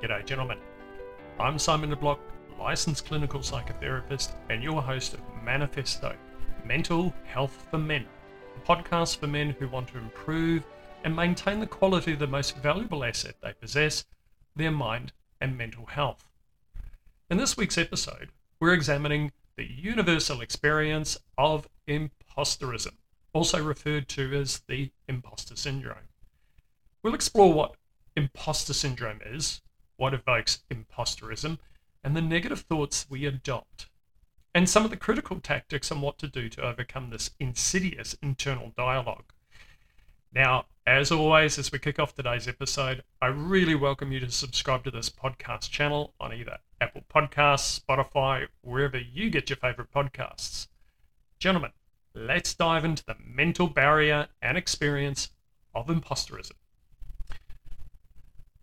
G'day, gentlemen. I'm Simon DeBlock, licensed clinical psychotherapist, and your host of Manifesto Mental Health for Men, a podcast for men who want to improve and maintain the quality of the most valuable asset they possess their mind and mental health. In this week's episode, we're examining the universal experience of imposterism, also referred to as the imposter syndrome. We'll explore what imposter syndrome is, what evokes imposterism, and the negative thoughts we adopt, and some of the critical tactics on what to do to overcome this insidious internal dialogue. Now, as always, as we kick off today's episode, I really welcome you to subscribe to this podcast channel on either Apple Podcasts, Spotify, wherever you get your favorite podcasts. Gentlemen, let's dive into the mental barrier and experience of imposterism.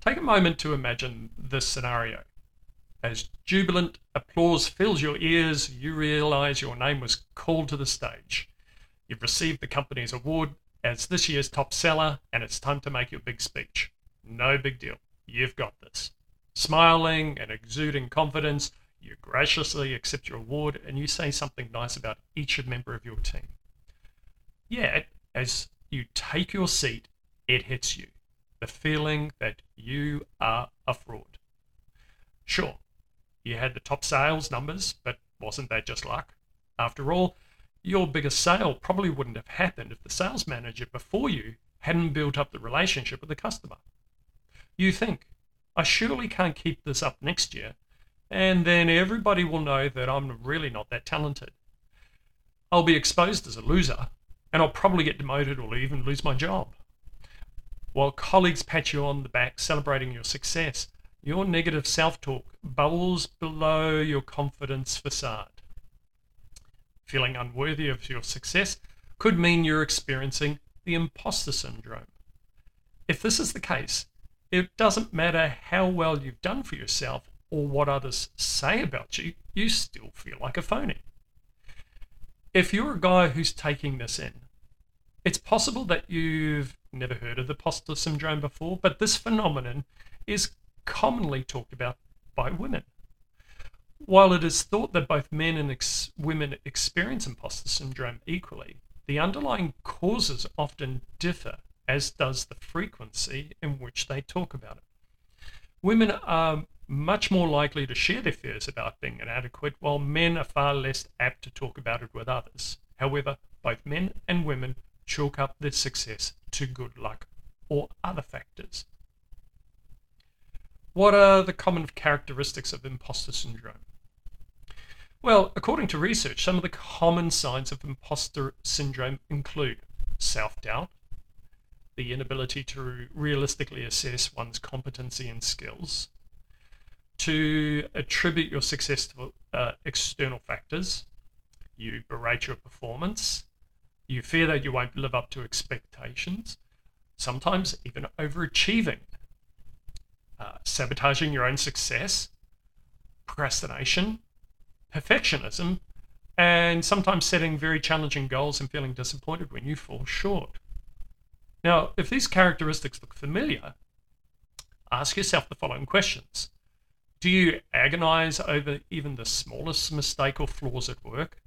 Take a moment to imagine this scenario. As jubilant applause fills your ears, you realize your name was called to the stage. You've received the company's award as this year's top seller, and it's time to make your big speech. No big deal. You've got this. Smiling and exuding confidence, you graciously accept your award and you say something nice about each member of your team. Yet, as you take your seat, it hits you the feeling that you are a fraud. Sure, you had the top sales numbers, but wasn't that just luck? After all, your biggest sale probably wouldn't have happened if the sales manager before you hadn't built up the relationship with the customer. You think, I surely can't keep this up next year, and then everybody will know that I'm really not that talented. I'll be exposed as a loser, and I'll probably get demoted or even lose my job. While colleagues pat you on the back, celebrating your success, your negative self talk bubbles below your confidence facade. Feeling unworthy of your success could mean you're experiencing the imposter syndrome. If this is the case, it doesn't matter how well you've done for yourself or what others say about you, you still feel like a phony. If you're a guy who's taking this in, it's possible that you've never heard of the imposter syndrome before, but this phenomenon is commonly talked about by women. While it is thought that both men and ex- women experience imposter syndrome equally, the underlying causes often differ, as does the frequency in which they talk about it. Women are much more likely to share their fears about being inadequate, while men are far less apt to talk about it with others. However, both men and women chalk up their success to good luck or other factors. What are the common characteristics of imposter syndrome? Well, according to research, some of the common signs of imposter syndrome include self doubt, the inability to realistically assess one's competency and skills, to attribute your success to uh, external factors, you berate your performance, you fear that you won't live up to expectations, sometimes even overachieving, uh, sabotaging your own success, procrastination, perfectionism, and sometimes setting very challenging goals and feeling disappointed when you fall short. Now, if these characteristics look familiar, ask yourself the following questions Do you agonize over even the smallest mistake or flaws at work?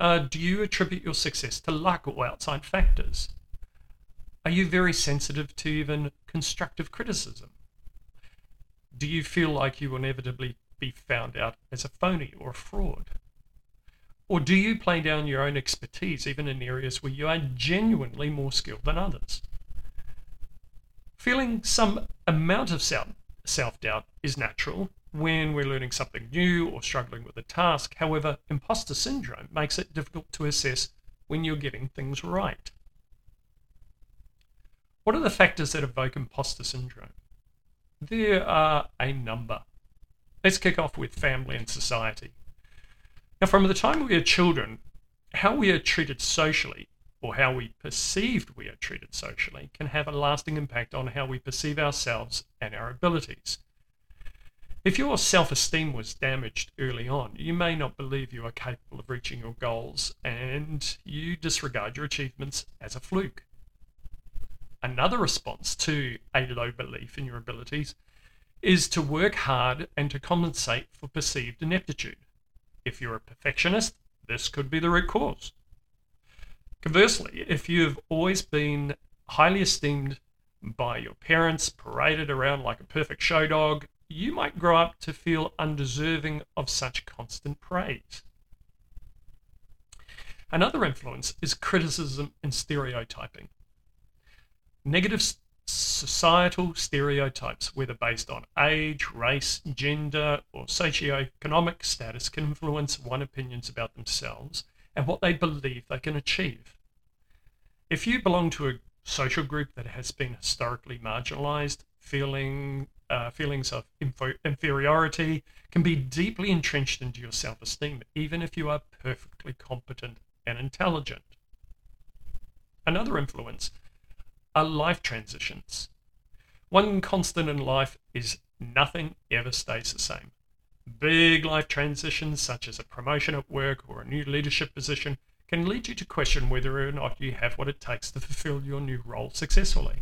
Uh, do you attribute your success to luck or outside factors? Are you very sensitive to even constructive criticism? Do you feel like you will inevitably be found out as a phony or a fraud? Or do you play down your own expertise even in areas where you are genuinely more skilled than others? Feeling some amount of self doubt is natural when we're learning something new or struggling with a task. However, imposter syndrome makes it difficult to assess when you're getting things right. What are the factors that evoke imposter syndrome? There are a number. Let's kick off with family and society. Now, from the time we are children, how we are treated socially or how we perceived we are treated socially can have a lasting impact on how we perceive ourselves and our abilities. If your self esteem was damaged early on, you may not believe you are capable of reaching your goals and you disregard your achievements as a fluke. Another response to a low belief in your abilities is to work hard and to compensate for perceived ineptitude. If you're a perfectionist, this could be the root cause. Conversely, if you've always been highly esteemed by your parents, paraded around like a perfect show dog, you might grow up to feel undeserving of such constant praise. Another influence is criticism and stereotyping. Negative societal stereotypes, whether based on age, race, gender, or socioeconomic status, can influence one's opinions about themselves and what they believe they can achieve. If you belong to a social group that has been historically marginalized, feeling uh, feelings of info- inferiority can be deeply entrenched into your self esteem, even if you are perfectly competent and intelligent. Another influence are life transitions. One constant in life is nothing ever stays the same. Big life transitions, such as a promotion at work or a new leadership position, can lead you to question whether or not you have what it takes to fulfill your new role successfully.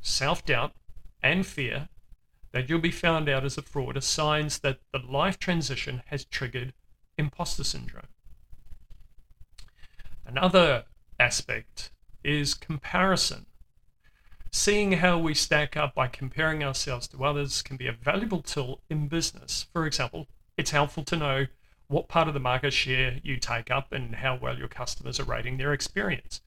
Self doubt and fear that you'll be found out as a fraud are signs that the life transition has triggered imposter syndrome. Another aspect is comparison. Seeing how we stack up by comparing ourselves to others can be a valuable tool in business. For example, it's helpful to know what part of the market share you take up and how well your customers are rating their experience.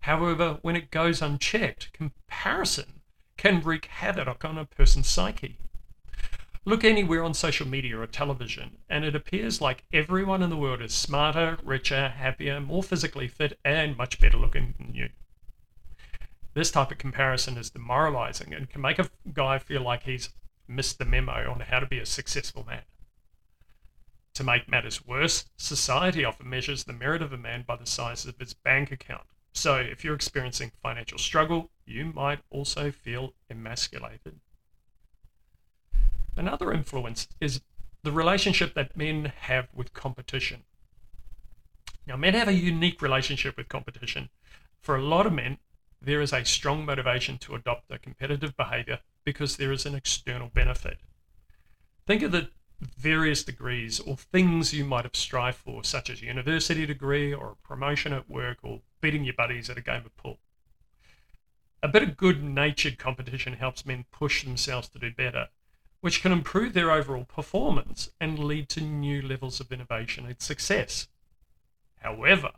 However, when it goes unchecked, comparison can wreak havoc on a person's psyche. Look anywhere on social media or television, and it appears like everyone in the world is smarter, richer, happier, more physically fit, and much better looking than you. This type of comparison is demoralizing and can make a guy feel like he's missed the memo on how to be a successful man. To make matters worse, society often measures the merit of a man by the size of his bank account. So, if you're experiencing financial struggle, you might also feel emasculated. Another influence is the relationship that men have with competition. Now, men have a unique relationship with competition. For a lot of men, there is a strong motivation to adopt a competitive behavior because there is an external benefit. Think of the various degrees or things you might have strived for, such as a university degree or a promotion at work or beating your buddies at a game of pool. A bit of good natured competition helps men push themselves to do better, which can improve their overall performance and lead to new levels of innovation and success. However,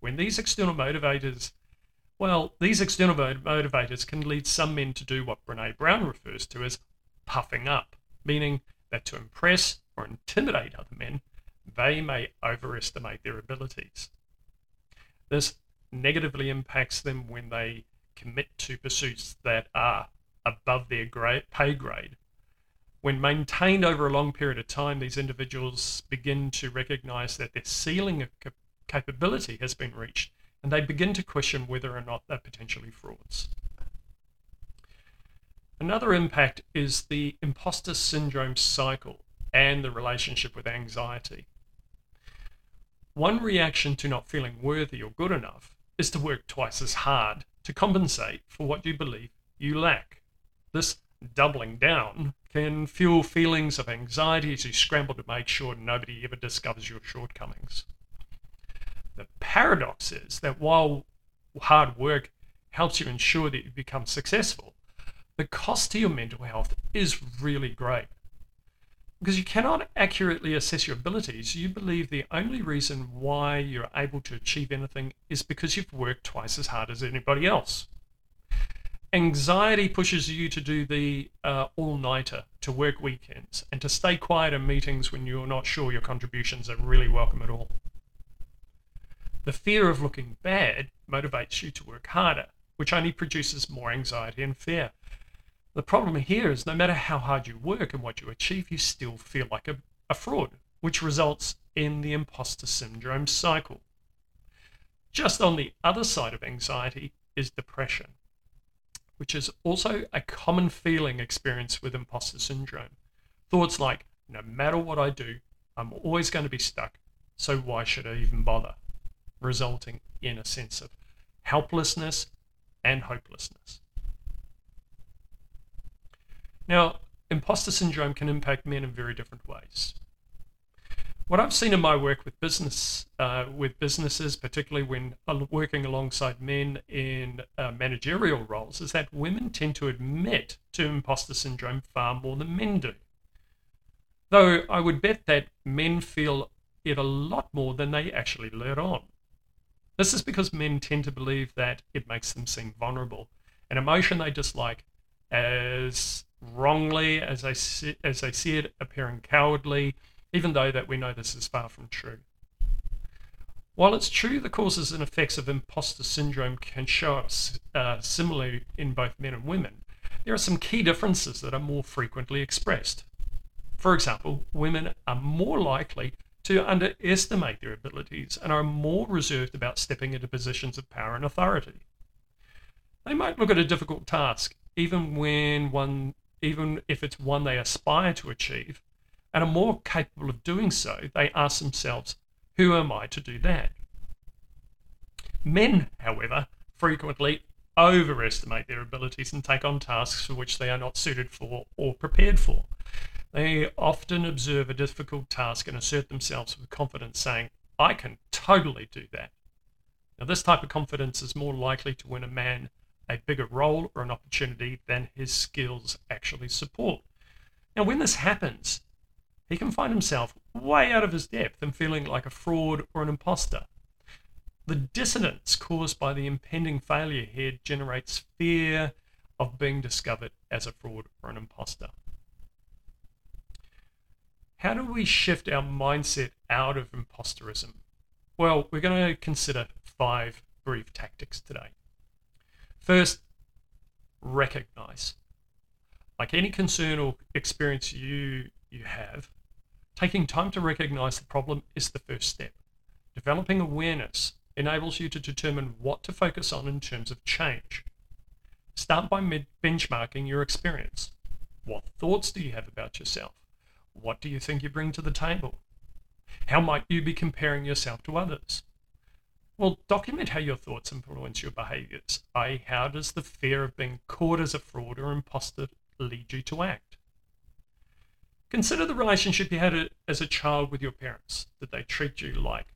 when these external motivators, well, these external motivators can lead some men to do what Brene Brown refers to as puffing up, meaning that to impress or intimidate other men, they may overestimate their abilities. This negatively impacts them when they commit to pursuits that are above their grade, pay grade. When maintained over a long period of time, these individuals begin to recognize that their ceiling of capability has been reached and they begin to question whether or not they're potentially frauds. Another impact is the imposter syndrome cycle and the relationship with anxiety. One reaction to not feeling worthy or good enough is to work twice as hard to compensate for what you believe you lack. This doubling down can fuel feelings of anxiety as you scramble to make sure nobody ever discovers your shortcomings. The paradox is that while hard work helps you ensure that you become successful, the cost to your mental health is really great. Because you cannot accurately assess your abilities, you believe the only reason why you're able to achieve anything is because you've worked twice as hard as anybody else. Anxiety pushes you to do the uh, all nighter, to work weekends, and to stay quiet in meetings when you're not sure your contributions are really welcome at all. The fear of looking bad motivates you to work harder, which only produces more anxiety and fear. The problem here is no matter how hard you work and what you achieve, you still feel like a, a fraud, which results in the imposter syndrome cycle. Just on the other side of anxiety is depression, which is also a common feeling experienced with imposter syndrome. Thoughts like, no matter what I do, I'm always going to be stuck, so why should I even bother? Resulting in a sense of helplessness and hopelessness. Now, imposter syndrome can impact men in very different ways. What I've seen in my work with business, uh, with businesses, particularly when working alongside men in uh, managerial roles, is that women tend to admit to imposter syndrome far more than men do. Though I would bet that men feel it a lot more than they actually let on. This is because men tend to believe that it makes them seem vulnerable, an emotion they dislike as wrongly as they see, as see it appearing cowardly even though that we know this is far from true. While it's true the causes and effects of imposter syndrome can show up uh, similarly in both men and women, there are some key differences that are more frequently expressed. For example, women are more likely to underestimate their abilities and are more reserved about stepping into positions of power and authority. They might look at a difficult task, even when one even if it's one they aspire to achieve, and are more capable of doing so, they ask themselves, Who am I to do that? Men, however, frequently overestimate their abilities and take on tasks for which they are not suited for or prepared for. They often observe a difficult task and assert themselves with confidence, saying, I can totally do that. Now, this type of confidence is more likely to win a man a bigger role or an opportunity than his skills actually support. Now, when this happens, he can find himself way out of his depth and feeling like a fraud or an imposter. The dissonance caused by the impending failure here generates fear of being discovered as a fraud or an imposter. How do we shift our mindset out of imposterism? Well, we're going to consider five brief tactics today. First, recognize. Like any concern or experience you you have, Taking time to recognize the problem is the first step. Developing awareness enables you to determine what to focus on in terms of change. Start by benchmarking your experience. What thoughts do you have about yourself? What do you think you bring to the table? How might you be comparing yourself to others? Well, document how your thoughts influence your behaviors, i.e., how does the fear of being caught as a fraud or imposter lead you to act? Consider the relationship you had as a child with your parents. Did they treat you like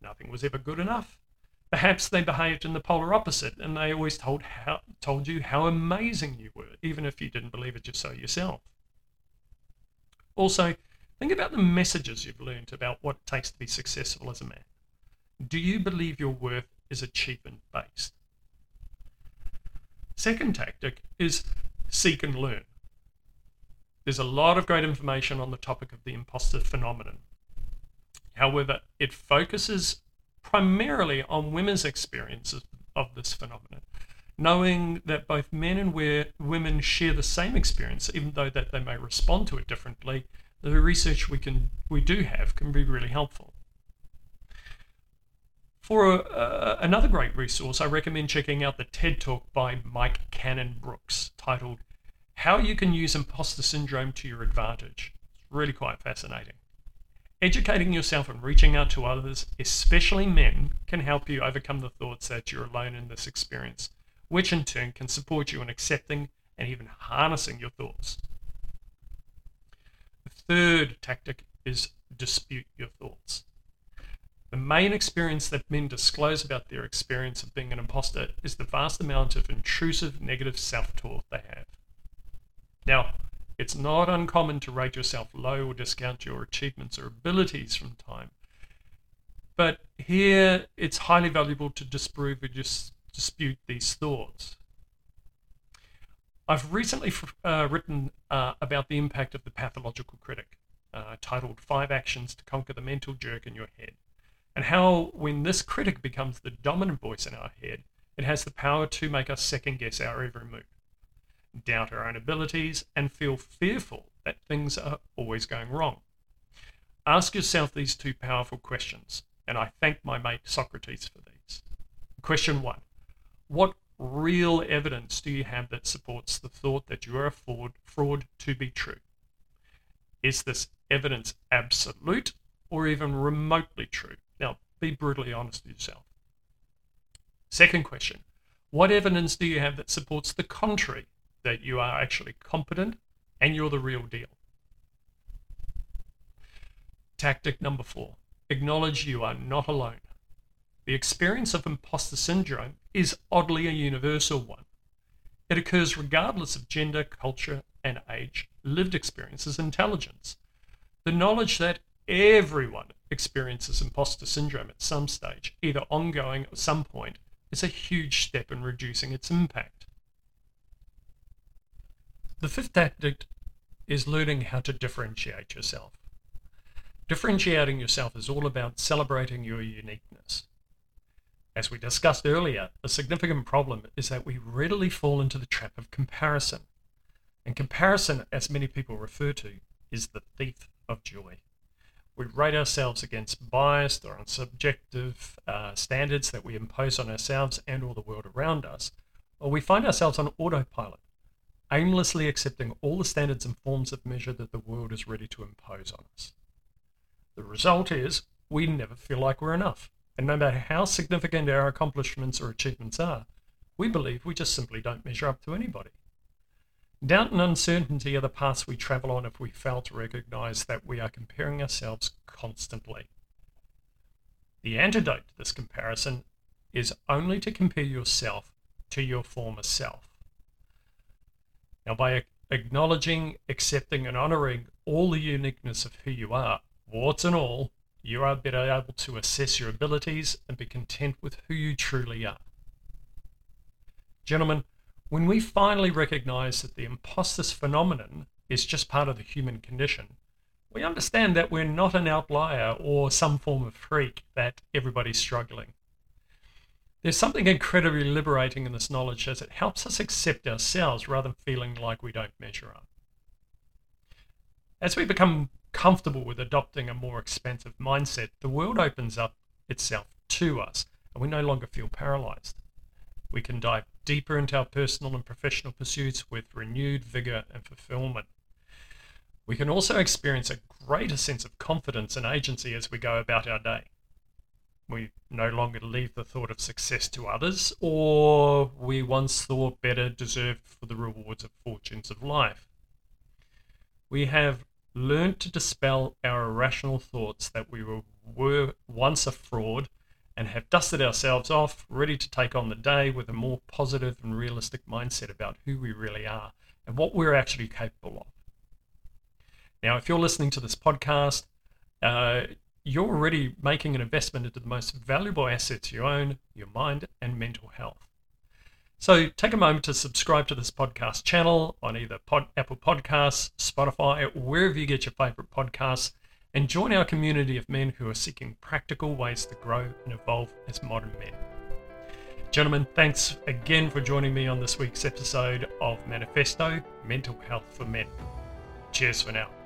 nothing was ever good enough? Perhaps they behaved in the polar opposite and they always told, how, told you how amazing you were, even if you didn't believe it just so yourself. Also, think about the messages you've learned about what it takes to be successful as a man. Do you believe your worth is achievement based? Second tactic is seek and learn. There's a lot of great information on the topic of the imposter phenomenon. However, it focuses primarily on women's experiences of this phenomenon, knowing that both men and women share the same experience, even though that they may respond to it differently. The research we can we do have can be really helpful. For a, uh, another great resource, I recommend checking out the TED Talk by Mike Cannon-Brookes titled how you can use imposter syndrome to your advantage. It's really quite fascinating. Educating yourself and reaching out to others, especially men, can help you overcome the thoughts that you're alone in this experience, which in turn can support you in accepting and even harnessing your thoughts. The third tactic is dispute main experience that men disclose about their experience of being an imposter is the vast amount of intrusive negative self talk they have. Now, it's not uncommon to rate yourself low or discount your achievements or abilities from time. But here, it's highly valuable to disprove or dispute these thoughts. I've recently uh, written uh, about the impact of the pathological critic, uh, titled Five Actions to Conquer the Mental Jerk in Your Head, and how when this critic becomes the dominant voice in our head, it has the power to make us second guess our every move doubt our own abilities, and feel fearful that things are always going wrong. Ask yourself these two powerful questions, and I thank my mate Socrates for these. Question one What real evidence do you have that supports the thought that you are a fraud, fraud to be true? Is this evidence absolute or even remotely true? Be brutally honest with yourself. Second question What evidence do you have that supports the contrary that you are actually competent, and you're the real deal. Tactic number four acknowledge you are not alone. The experience of imposter syndrome is oddly a universal one. It occurs regardless of gender, culture, and age, lived experiences, intelligence. The knowledge that everyone experiences imposter syndrome at some stage, either ongoing or at some point, is a huge step in reducing its impact. The fifth tactic is learning how to differentiate yourself. Differentiating yourself is all about celebrating your uniqueness. As we discussed earlier, a significant problem is that we readily fall into the trap of comparison. And comparison, as many people refer to, is the thief of joy. We rate ourselves against biased or unsubjective uh, standards that we impose on ourselves and all the world around us, or we find ourselves on autopilot, aimlessly accepting all the standards and forms of measure that the world is ready to impose on us. The result is we never feel like we're enough. And no matter how significant our accomplishments or achievements are, we believe we just simply don't measure up to anybody. Doubt and uncertainty are the paths we travel on if we fail to recognize that we are comparing ourselves constantly. The antidote to this comparison is only to compare yourself to your former self. Now, by acknowledging, accepting, and honoring all the uniqueness of who you are, warts and all, you are better able to assess your abilities and be content with who you truly are. Gentlemen, when we finally recognize that the impostus phenomenon is just part of the human condition, we understand that we're not an outlier or some form of freak that everybody's struggling. There's something incredibly liberating in this knowledge as it helps us accept ourselves rather than feeling like we don't measure up. As we become comfortable with adopting a more expansive mindset, the world opens up itself to us and we no longer feel paralyzed. We can dive deeper into our personal and professional pursuits with renewed vigor and fulfillment. We can also experience a greater sense of confidence and agency as we go about our day. We no longer leave the thought of success to others, or we once thought better deserved for the rewards of fortunes of life. We have learned to dispel our irrational thoughts that we were, were once a fraud and have dusted ourselves off, ready to take on the day with a more positive and realistic mindset about who we really are and what we're actually capable of. Now, if you're listening to this podcast, uh, you're already making an investment into the most valuable assets you own your mind and mental health. So take a moment to subscribe to this podcast channel on either Pod, Apple Podcasts, Spotify, or wherever you get your favorite podcasts, and join our community of men who are seeking practical ways to grow and evolve as modern men. Gentlemen, thanks again for joining me on this week's episode of Manifesto Mental Health for Men. Cheers for now.